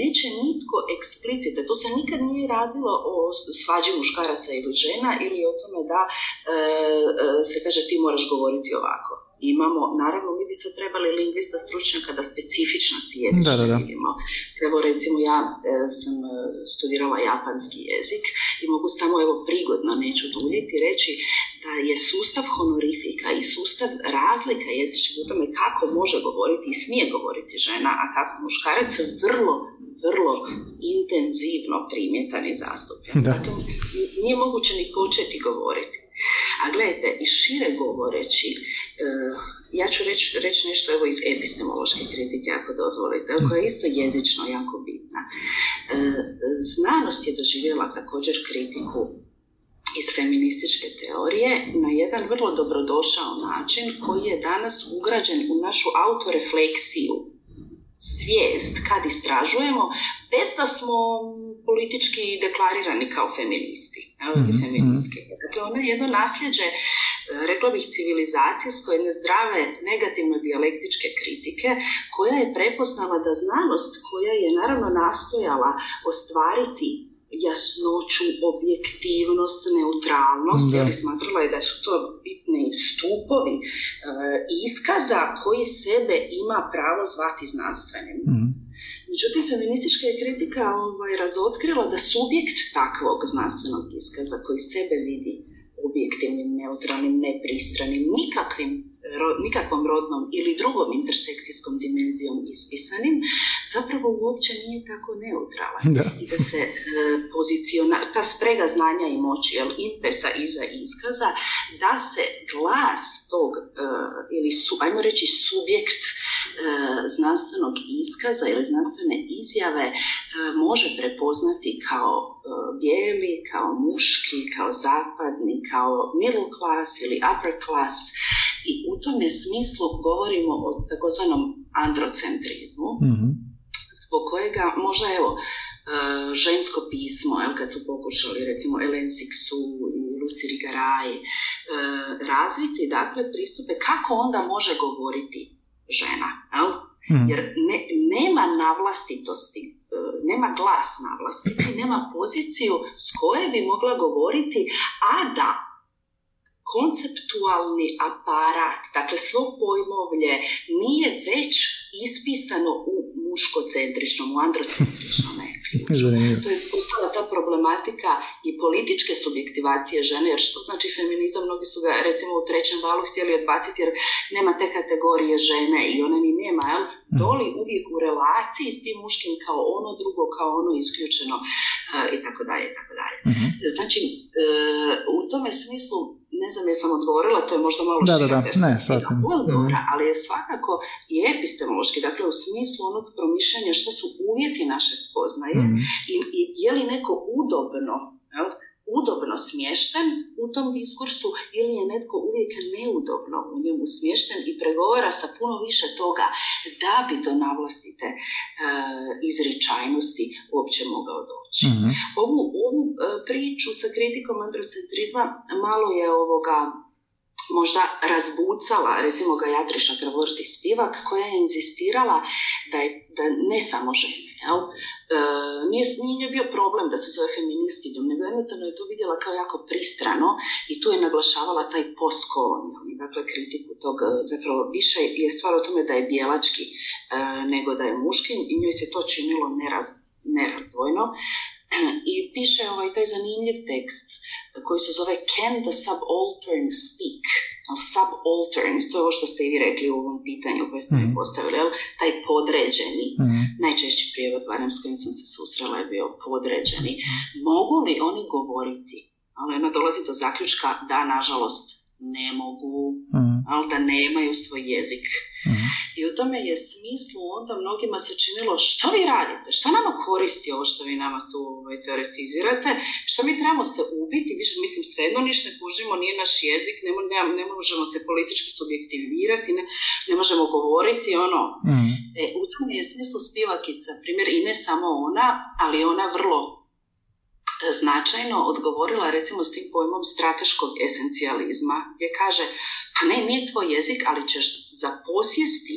Speaker 3: Neće nitko eksplicite, to se nikad nije radilo o svađi muškaraca ili žena ili o tome da se kaže ti moraš govoriti ovako imamo, naravno mi bi se trebali lingvista stručnjaka da specifičnosti jezične da, vidimo. Evo recimo ja e, sam e, studirala japanski jezik i mogu samo evo prigodno, neću duljiti, reći da je sustav honorifika i sustav razlika jezičnih u tome kako može govoriti i smije govoriti žena, a kako muškarac vrlo, vrlo intenzivno primjetan i zastupljen. Dakle, nije moguće ni početi govoriti. A gledajte, i šire govoreći, uh, ja ću reći reć nešto evo iz epistemološke kritike, ako dozvolite, koja je isto jezično jako bitna. Uh, znanost je doživjela također kritiku iz feminističke teorije na jedan vrlo dobrodošao način koji je danas ugrađen u našu autorefleksiju svijest kad istražujemo, bez da smo politički deklarirani kao feministi, mm-hmm. feministke. Dakle, ono jedno nasljeđe, e, rekla bih, civilizacijsko, jedne zdrave negativno dijalektičke kritike, koja je prepoznala da znanost koja je naravno nastojala ostvariti jasnoću, objektivnost, neutralnost, jer smatrala je da su to bitni stupovi e, iskaza koji sebe ima pravo zvati znanstvenim. mm Međutim, feministička je kritika ovaj, razotkrila da subjekt takvog znanstvenog iskaza koji sebe vidi objektivnim, neutralnim, nepristranim, nikakvim nikakvom rodnom ili drugom intersekcijskom dimenzijom ispisanim, zapravo uopće nije tako neutralan. I da se e, poziciona, ta sprega znanja i moći, jel, impesa iza iskaza, da se glas tog, e, ili su, ajmo reći subjekt e, znanstvenog iskaza ili znanstvene izjave može prepoznati kao bijeli, kao muški, kao zapadni, kao middle class ili upper class i u tome smislu govorimo o takozvanom androcentrizmu, mm zbog kojega možda evo e, žensko pismo, evo kad su pokušali recimo Ellen Sixu i Lucy Rigaray e, razviti dakle pristupe kako onda može govoriti žena, jel? Mhm. Jer ne, nema navlastitosti, e, nema glas navlastiti, nema poziciju s koje bi mogla govoriti, a da konceptualni aparat, dakle svo pojmovlje nije već ispisano u muškocentričnom, u androcentričnom To je postala ta problematika i političke subjektivacije žene, jer što znači feminizam, mnogi su ga recimo u trećem valu htjeli odbaciti jer nema te kategorije žene i one ni nema, jel? Mhm. Doli uvijek u relaciji s tim muškim kao ono drugo, kao ono isključeno uh, i tako dalje, i tako dalje. Mhm. Znači, uh, u tome smislu ne znam jesam odgovorila, to je možda malo
Speaker 2: da, da, da. Ne,
Speaker 3: odgovora, mm. ali je svakako i epistemološki, dakle u smislu onog promišljanja što su uvjeti naše spoznaje mm. i, i je li neko udobno, jel, udobno smješten u tom diskursu ili je netko uvijek neudobno u njemu smješten i pregovara sa puno više toga da bi do navlastite e, izričajnosti uopće mogao doći. mm Ovu, priču sa kritikom androcentrizma malo je ovoga možda razbucala, recimo ga Jatriša Spivak, koja je inzistirala da, je, da ne samo žene, jel? E, nije, nije bio problem da se zove feministkinjom, nego jednostavno je to vidjela kao jako pristrano i tu je naglašavala taj postkolonijalni, dakle kritiku tog, e, zapravo više je stvar o tome da je bijelački e, nego da je muški i njoj se to činilo neraz, nerazdvojno. I piše ovaj taj zanimljiv tekst koji se zove Can the subaltern speak? Subaltern, to je ovo što ste i vi rekli u ovom pitanju koje ste mi mhm. postavili, jel? taj podređeni, mm najčešći prijevod, barem s kojim sam se susrela, je bio podređeni. Mhm. Mogu li oni govoriti? Ali ona dolazi do zaključka da, nažalost, ne mogu, mm. ali da nemaju svoj jezik. Mm. I u tome je smislu onda mnogima se činilo što vi radite, što nama koristi ovo što vi nama tu ovaj, teoretizirate, što mi trebamo se ubiti, više, mislim svejedno ništa ne kužimo, nije naš jezik, ne, ne, ne možemo se politički subjektivirati, ne, ne možemo govoriti, ono, mm. e, u tome je smislu spivakica, primjer i ne samo ona, ali ona vrlo značajno odgovorila recimo s tim pojmom strateškog esencijalizma gdje kaže pa ne, nije tvoj jezik, ali ćeš zaposjesti,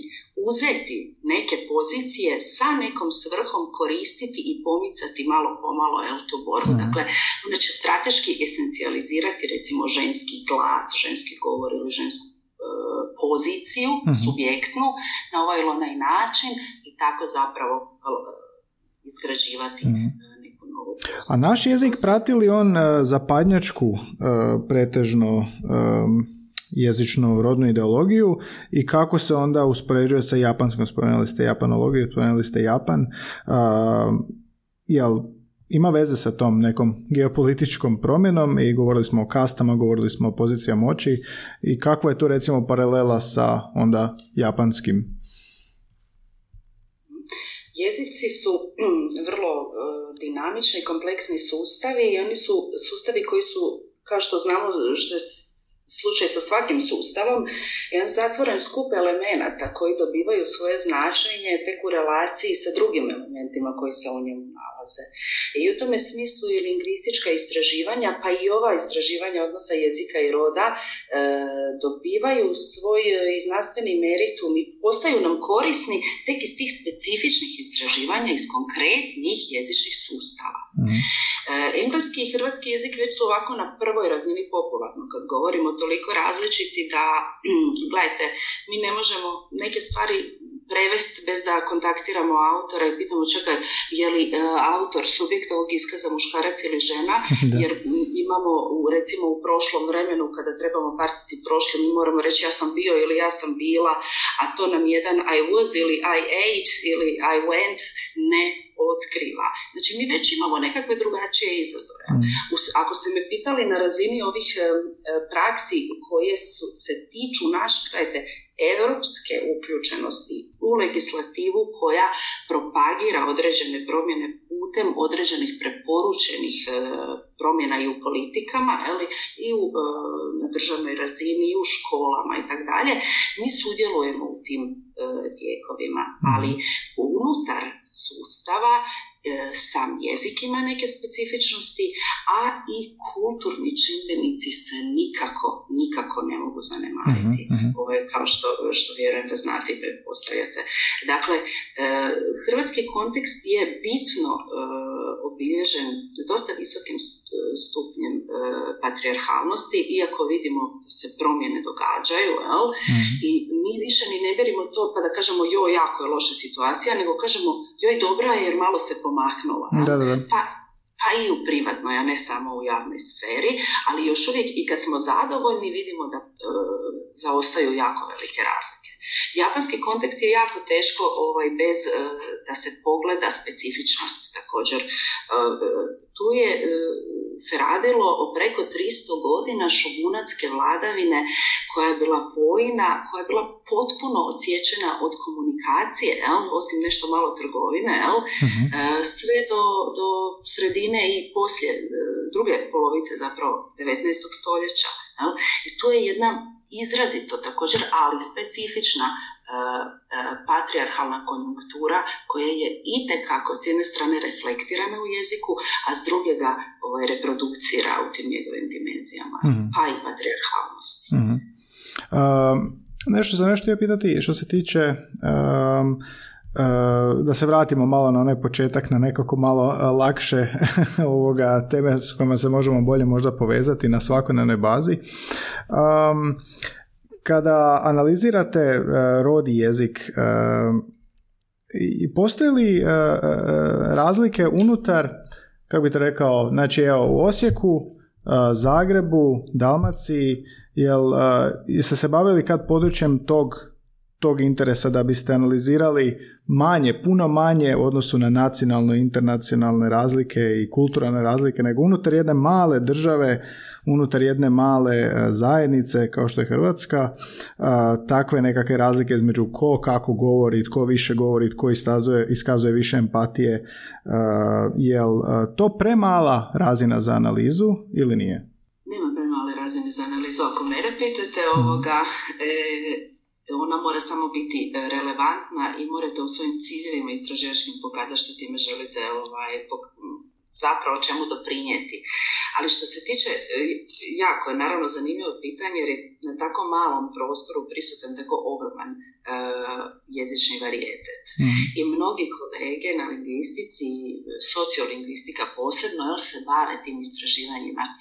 Speaker 3: uzeti neke pozicije sa nekom svrhom koristiti i pomicati malo pomalo el, tu borbu. Mm. Dakle, onda će strateški esencijalizirati recimo ženski glas, ženski govor ili žensku e, poziciju, mm subjektnu, na ovaj ili onaj način i tako zapravo e, izgrađivati mm
Speaker 2: a naš jezik prati li on e, zapadnjačku e, pretežno jezičnu rodnu ideologiju i kako se onda uspoređuje sa japanskom, spomenuli ste japanologiju, spomenuli ste Japan, jel ima veze sa tom nekom geopolitičkom promjenom? I govorili smo o kastama, govorili smo o pozicijama moći. I kakva je tu recimo paralela sa onda japanskim
Speaker 3: Jezici su vrlo e, dinamični, kompleksni sustavi i oni su sustavi koji su, kao što znamo, što slučaj sa svakim sustavom, jedan zatvoren skup elemenata koji dobivaju svoje značenje tek u relaciji sa drugim elementima koji se u njemu nalaze. I u tome smislu i lingvistička istraživanja, pa i ova istraživanja odnosa jezika i roda, e, dobivaju svoj e, znanstveni meritum i postaju nam korisni tek iz tih specifičnih istraživanja iz konkretnih jezičnih sustava. Mm. engleski i hrvatski jezik već su ovako na prvoj razini popularno kad govorimo toliko različiti da, gledajte, mi ne možemo neke stvari prevesti bez da kontaktiramo autora i pitamo čekaj, je li e, autor subjekt ovog iskaza muškarac ili žena, jer imamo u, recimo u prošlom vremenu kada trebamo partici prošli, mi moramo reći ja sam bio ili ja sam bila, a to nam jedan I was ili I ate ili I went ne otkriva. Znači mi već imamo nekakve drugačije izazove. Mm. Ako ste me pitali na razini ovih praksi koje su, se tiču naše, gledajte, europske uključenosti u legislativu koja propagira određene promjene putem određenih preporučenih e, promjena i u politikama ali, i u, e, na državnoj razini i u školama i tako dalje, mi sudjelujemo u tim e, tijekovima, mhm. ali unutar sustava sam jezik ima neke specifičnosti, a i kulturni čimbenici se nikako, nikako ne mogu zanemariti. mm Ovo je kao što, što vjerujem da znate i pretpostavljate. Dakle, e, hrvatski kontekst je bitno e, obilježen dosta visokim stupnjem patrijarhalnosti, iako vidimo se promjene događaju, jel? Mhm. i mi više ni ne berimo to pa da kažemo joj, jako je loša situacija, nego kažemo joj, dobra je jer malo se pomahnula. Da, da, da. Pa, pa i u privatnoj, a ne samo u javnoj sferi, ali još uvijek i kad smo zadovoljni vidimo da e, zaostaju jako velike razlike. Japanski kontekst je jako teško ovaj, bez e, da se pogleda specifičnost također. E, tu je se radilo o preko 300 godina šugunatske vladavine koja je bila vojna, koja je bila potpuno odsječena od komunikacije, jel? osim nešto malo trgovine, jel? E, sve do, do sredine i poslije druge polovice zapravo 19. stoljeća. Jel? I tu je jedna izrazito također, ali specifična E, e, patrijarhalna konjunktura koja je itekako s jedne strane reflektirana u jeziku, a s druge ga ovaj, reprodukcira u tim njegovim dimenzijama, mm pa i patrijarhalnosti.
Speaker 2: mm nešto za nešto je pitati što se tiče um, da se vratimo malo na onaj početak, na nekako malo lakše ovoga teme s kojima se možemo bolje možda povezati na svakodnevnoj bazi. Um, kada analizirate uh, rod i jezik, i postoje li razlike unutar, kako bi to rekao, znači evo u Osijeku, Zagrebu, Dalmaciji, jel jeste se bavili kad područjem tog tog interesa da biste analizirali manje, puno manje u odnosu na nacionalne, internacionalne razlike i kulturalne razlike, nego unutar jedne male države, unutar jedne male e, zajednice kao što je Hrvatska, e, takve nekakve razlike između ko kako govori, tko više govori, tko iskazuje, iskazuje više empatije, e, jel to premala razina za analizu ili nije?
Speaker 3: Nema premale razine za analizu. Ako mene pitate ovoga, ona mora samo biti e, relevantna i morate u svojim ciljevima istraživačkim pokazati što time želite ovaj, zapravo čemu doprinijeti. Ali što se tiče, e, jako je naravno zanimljivo pitanje jer je na tako malom prostoru prisutan tako ogroman jezični varijetet. Mhm. I mnogi kolege na lingvistici, sociolingvistika posebno, jer se bave tim istraživanjima uh,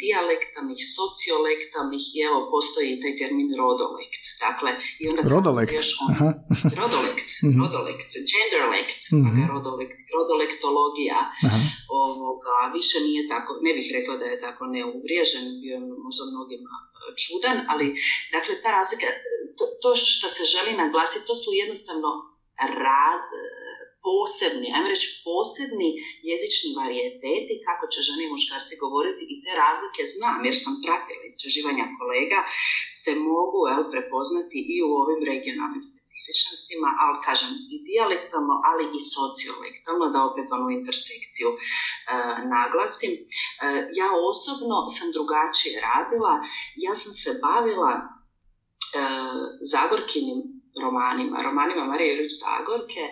Speaker 3: dijalektalnih, sociolektalnih i evo postoji taj termin rodolekt. Dakle, i onda
Speaker 2: rodolekt. Još
Speaker 3: on, rodolekt, mm rodolekt, genderlekt, mm-hmm. rodolekt, rodolektologija. Aha ovoga, više nije tako, ne bih rekla da je tako neuvriježen, bio je možda mnogima e, čudan, ali dakle ta razlika, to, to što se želi naglasiti, to su jednostavno raz, posebni, ajmo reći posebni jezični varijeteti kako će žene i muškarci govoriti i te razlike znam jer sam pratila istraživanja kolega se mogu el, prepoznati i u ovim regionalnim specifičnostima, ali kažem i dijalektalno, ali i sociolektalno, da opet onu intersekciju e, naglasim. E, ja osobno sam drugačije radila, ja sam se bavila e, Zagorkinim romanima, romanima Marije Jurić Zagorke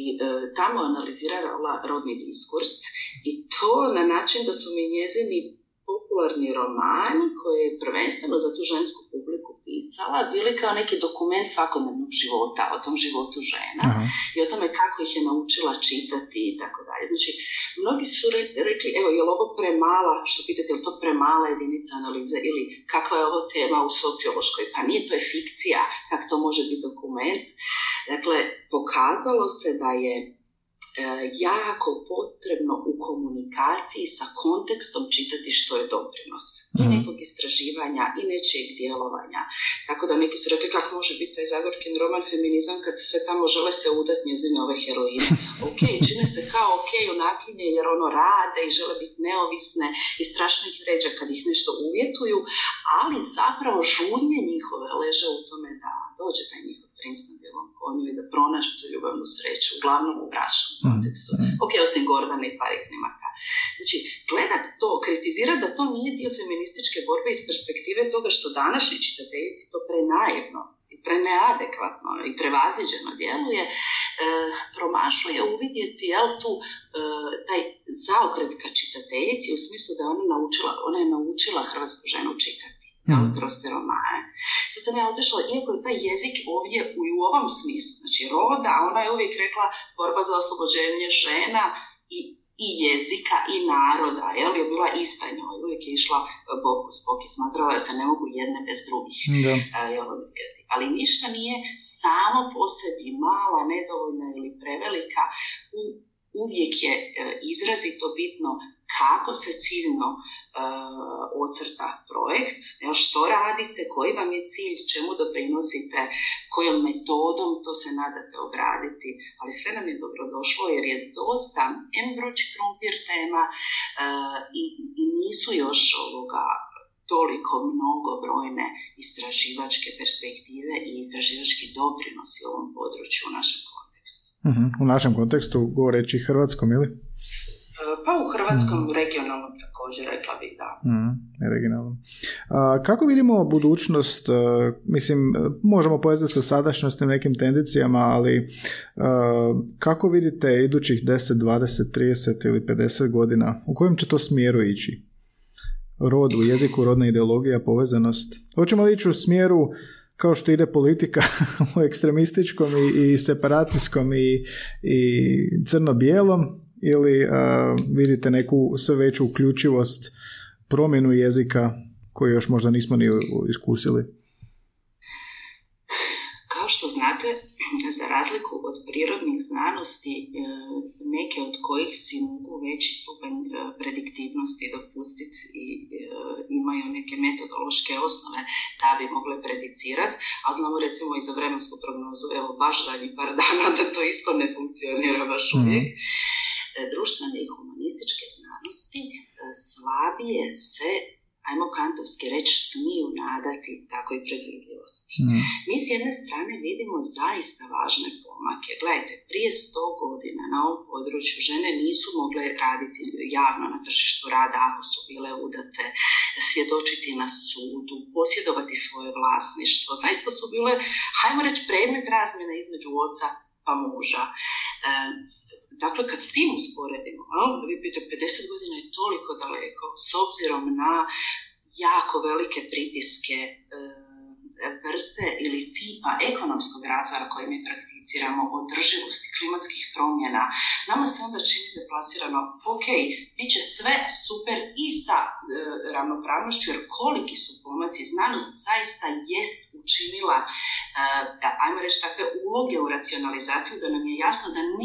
Speaker 3: i e, tamo analizirala rodni diskurs i to na način da su mi njezini popularni romani koji je prvenstveno za tu žensku publiku pisala bili kao neki dokument svakodnevnog života, o tom životu žena i o tome kako ih je naučila čitati i tako dalje. Znači, mnogi su rekli, evo, je li ovo premala, što pitate, je li to premala jedinica analize ili kakva je ovo tema u sociološkoj? Pa nije, to je fikcija, kako to može biti dokument. Dakle, pokazalo se da je jako potrebno u komunikaciji sa kontekstom čitati što je doprinos i mhm. nekog istraživanja i nečijeg djelovanja. Tako da neki su rekli kako može biti taj Zagorkin roman feminizam kad sve tamo žele se udat njezine ove heroine. Ok, čine se kao ok nakinje jer ono rade i žele biti neovisne i strašno ih ređa kad ih nešto uvjetuju, ali zapravo žudnje njihove leže u tome da dođe taj njihov princ na bijelom konju i da pronađe ljubavnu sreću, uglavnom u bračnom mm, kontekstu. Mm. Ok, osim Gordana i par iznimaka. Znači, gledat to, kritizirati da to nije dio feminističke borbe iz perspektive toga što današnji čitateljici to prenaivno i preneadekvatno i prevaziđeno djeluje, e, promašuje uvidjeti jel, tu e, taj zaokret ka čitateljici u smislu da ona naučila, ona je naučila hrvatsku ženu čitati mm. kroz te romane. Sad sam ja otišla, iako je taj jezik ovdje u, u ovom smislu, znači roda, ona je uvijek rekla borba za oslobođenje žena i i jezika i naroda, jel je bila ista njoj, uvijek je išla bok uz bok i smatrala da se ne mogu jedne bez drugih. Da. Jel, ali ništa nije samo po sebi mala, nedovoljna ili prevelika. U, uvijek je e, izrazito bitno kako se ciljno uh, ocrta projekt, jel, što radite, koji vam je cilj, čemu doprinosite, kojom metodom to se nadate obraditi, ali sve nam je dobro došlo jer je dosta em vrući krumpir tema uh, i, i nisu još ovoga toliko mnogo brojne istraživačke perspektive i istraživački doprinosi u ovom području u našem kontekstu.
Speaker 2: Uh-huh. U našem kontekstu govoreći hrvatskom ili?
Speaker 3: Pa u hrvatskom mm. regionalnom također rekla bih da.
Speaker 2: Mm, regionalnom. A, kako vidimo budućnost, a, mislim, možemo povezati sa sadašnjostim nekim tendencijama, ali a, kako vidite idućih 10, 20, 30 ili 50 godina, u kojem će to smjeru ići? Rod u jeziku, rodna ideologija, povezanost. Hoćemo li ići u smjeru kao što ide politika u ekstremističkom i, i separacijskom i, i crno-bijelom ili vidite neku sve veću uključivost promjenu jezika koju još možda nismo ni iskusili?
Speaker 3: Kao što znate, za razliku od prirodnih znanosti, e, neke od kojih si mogu veći stupanj e, prediktivnosti dopustiti i imaju neke metodološke osnove da bi mogle predicirati, a znamo recimo i za vremensku prognozu, evo baš zadnjih par dana da to isto ne funkcionira baš mhm. uvijek. E, društvene i humanističke znanosti e, slabije se ajmo kantovski reći, smiju nadati takoj predvidljivosti. Mm. Mi s jedne strane vidimo zaista važne pomake. Gledajte, prije sto godina na ovom području žene nisu mogle raditi javno na tržištu rada ako su bile udate, svjedočiti na sudu, posjedovati svoje vlasništvo. Zaista su bile, hajmo reći, predmet razmjena između oca pa muža. E, Dakle, kad s tim usporedimo, vi pitate, 50 godina je toliko daleko s obzirom na jako velike pritiske e, vrste ili tipa ekonomskog razvoja koji mi prakticiramo, održivosti klimatskih promjena, nama se onda čini deplasirano, ok, bit će sve super i sa e, ravnopravnošću, jer koliki su pomaci, znanost zaista jest učinila, e, ajmo reći, takve uloge u racionalizaciju da nam je jasno da